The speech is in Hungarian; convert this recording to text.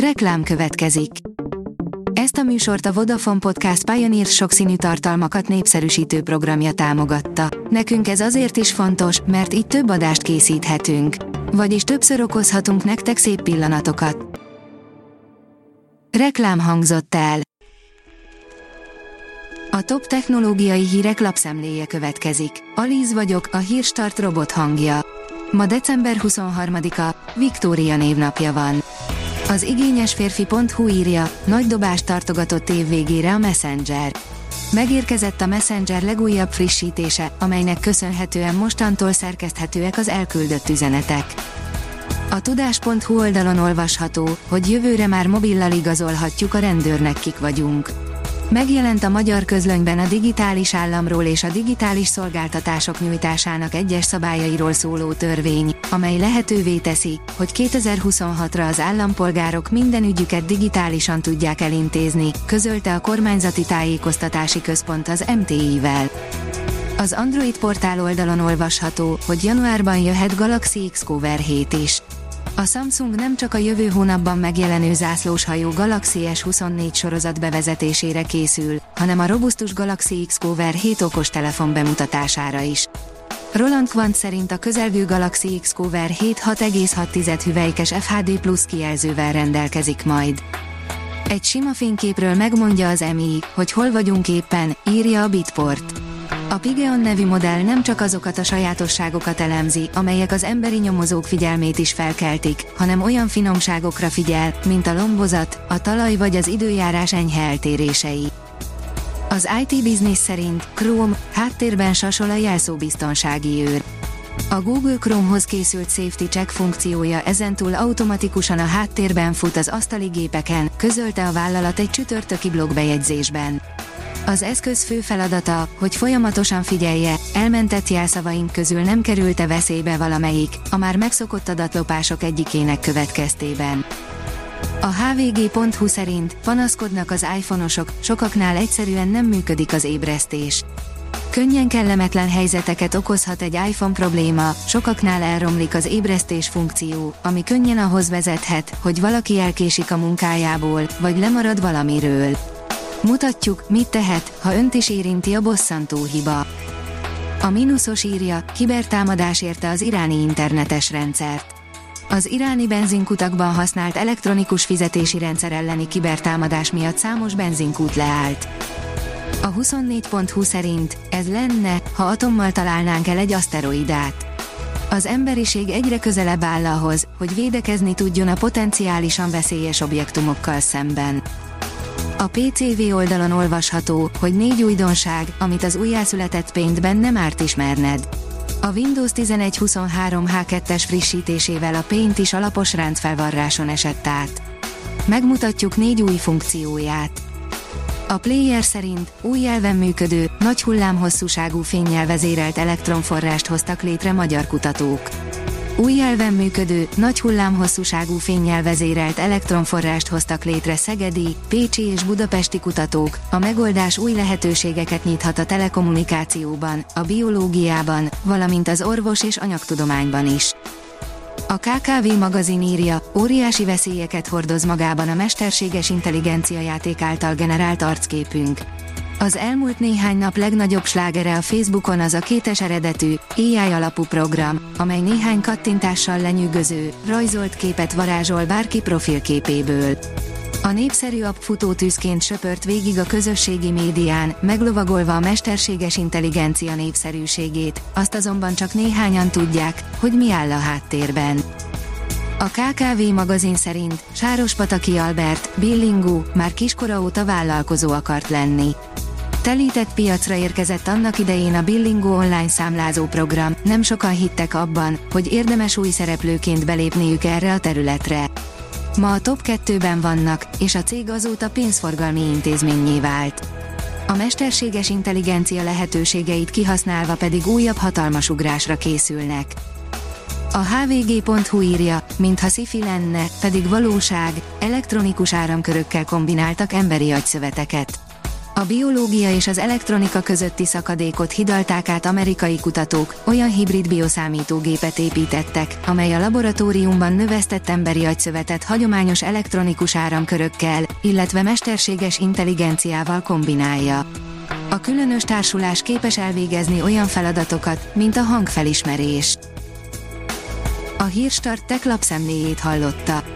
Reklám következik. Ezt a műsort a Vodafone Podcast Pioneer sokszínű tartalmakat népszerűsítő programja támogatta. Nekünk ez azért is fontos, mert így több adást készíthetünk. Vagyis többször okozhatunk nektek szép pillanatokat. Reklám hangzott el. A top technológiai hírek lapszemléje következik. Alíz vagyok, a hírstart robot hangja. Ma december 23-a, Viktória névnapja van. Az igényes férfi.hu írja, nagy dobást tartogatott év végére a Messenger. Megérkezett a Messenger legújabb frissítése, amelynek köszönhetően mostantól szerkeszthetőek az elküldött üzenetek. A tudás.hu oldalon olvasható, hogy jövőre már mobillal igazolhatjuk a rendőrnek kik vagyunk. Megjelent a magyar közlönyben a digitális államról és a digitális szolgáltatások nyújtásának egyes szabályairól szóló törvény, amely lehetővé teszi, hogy 2026-ra az állampolgárok minden ügyüket digitálisan tudják elintézni, közölte a kormányzati tájékoztatási központ az MTI-vel. Az Android portál oldalon olvasható, hogy januárban jöhet Galaxy X-Cover 7 is. A Samsung nem csak a jövő hónapban megjelenő zászlóshajó Galaxy S24 sorozat bevezetésére készül, hanem a robusztus Galaxy X Cover 7 okos telefon bemutatására is. Roland Quant szerint a közelgő Galaxy X Cover 7 6,6 hüvelykes FHD Plus kijelzővel rendelkezik majd. Egy sima fényképről megmondja az MI, hogy hol vagyunk éppen, írja a Bitport. A Pigeon nevű modell nem csak azokat a sajátosságokat elemzi, amelyek az emberi nyomozók figyelmét is felkeltik, hanem olyan finomságokra figyel, mint a lombozat, a talaj vagy az időjárás enyhe eltérései. Az IT Business szerint Chrome háttérben sasol a jelszóbiztonsági őr. A Google Chromehoz készült Safety Check funkciója ezentúl automatikusan a háttérben fut az asztali gépeken, közölte a vállalat egy csütörtöki blogbejegyzésben. Az eszköz fő feladata, hogy folyamatosan figyelje, elmentett jelszavaink közül nem került-e veszélybe valamelyik, a már megszokott adatlopások egyikének következtében. A hvg.hu szerint panaszkodnak az iPhone-osok, sokaknál egyszerűen nem működik az ébresztés. Könnyen kellemetlen helyzeteket okozhat egy iPhone probléma, sokaknál elromlik az ébresztés funkció, ami könnyen ahhoz vezethet, hogy valaki elkésik a munkájából, vagy lemarad valamiről. Mutatjuk, mit tehet, ha önt is érinti a bosszantó hiba. A mínuszos írja, kibertámadás érte az iráni internetes rendszert. Az iráni benzinkutakban használt elektronikus fizetési rendszer elleni kibertámadás miatt számos benzinkút leállt. A 24.20 szerint ez lenne, ha atommal találnánk el egy aszteroidát. Az emberiség egyre közelebb áll ahhoz, hogy védekezni tudjon a potenciálisan veszélyes objektumokkal szemben. A PCV oldalon olvasható, hogy négy újdonság, amit az újjászületett Paintben nem árt ismerned. A Windows 11.23 H2-es frissítésével a Paint is alapos ráncfelvarráson esett át. Megmutatjuk négy új funkcióját. A player szerint új jelven működő, nagy hullámhosszúságú fényjel vezérelt elektronforrást hoztak létre magyar kutatók. Új jelven működő, nagy hullámhosszúságú fényjel vezérelt elektronforrást hoztak létre szegedi, pécsi és budapesti kutatók, a megoldás új lehetőségeket nyithat a telekommunikációban, a biológiában, valamint az orvos és anyagtudományban is. A KKV magazin írja, óriási veszélyeket hordoz magában a mesterséges intelligencia játék által generált arcképünk. Az elmúlt néhány nap legnagyobb slágere a Facebookon az a kétes eredetű, AI alapú program, amely néhány kattintással lenyűgöző, rajzolt képet varázsol bárki profilképéből. A népszerű app futótűzként söpört végig a közösségi médián, meglovagolva a mesterséges intelligencia népszerűségét, azt azonban csak néhányan tudják, hogy mi áll a háttérben. A KKV magazin szerint Sáros Pataki Albert, Billingu, már kiskora óta vállalkozó akart lenni. Telített piacra érkezett annak idején a Billingo online számlázó program, nem sokan hittek abban, hogy érdemes új szereplőként belépniük erre a területre. Ma a top 2-ben vannak, és a cég azóta pénzforgalmi intézményé vált. A mesterséges intelligencia lehetőségeit kihasználva pedig újabb hatalmas ugrásra készülnek. A hvg.hu írja, mintha szifi lenne, pedig valóság, elektronikus áramkörökkel kombináltak emberi agyszöveteket. A biológia és az elektronika közötti szakadékot hidalták át amerikai kutatók, olyan hibrid bioszámítógépet építettek, amely a laboratóriumban növesztett emberi agyszövetet hagyományos elektronikus áramkörökkel, illetve mesterséges intelligenciával kombinálja. A különös társulás képes elvégezni olyan feladatokat, mint a hangfelismerés. A Hírstart tech lapszemléjét hallotta.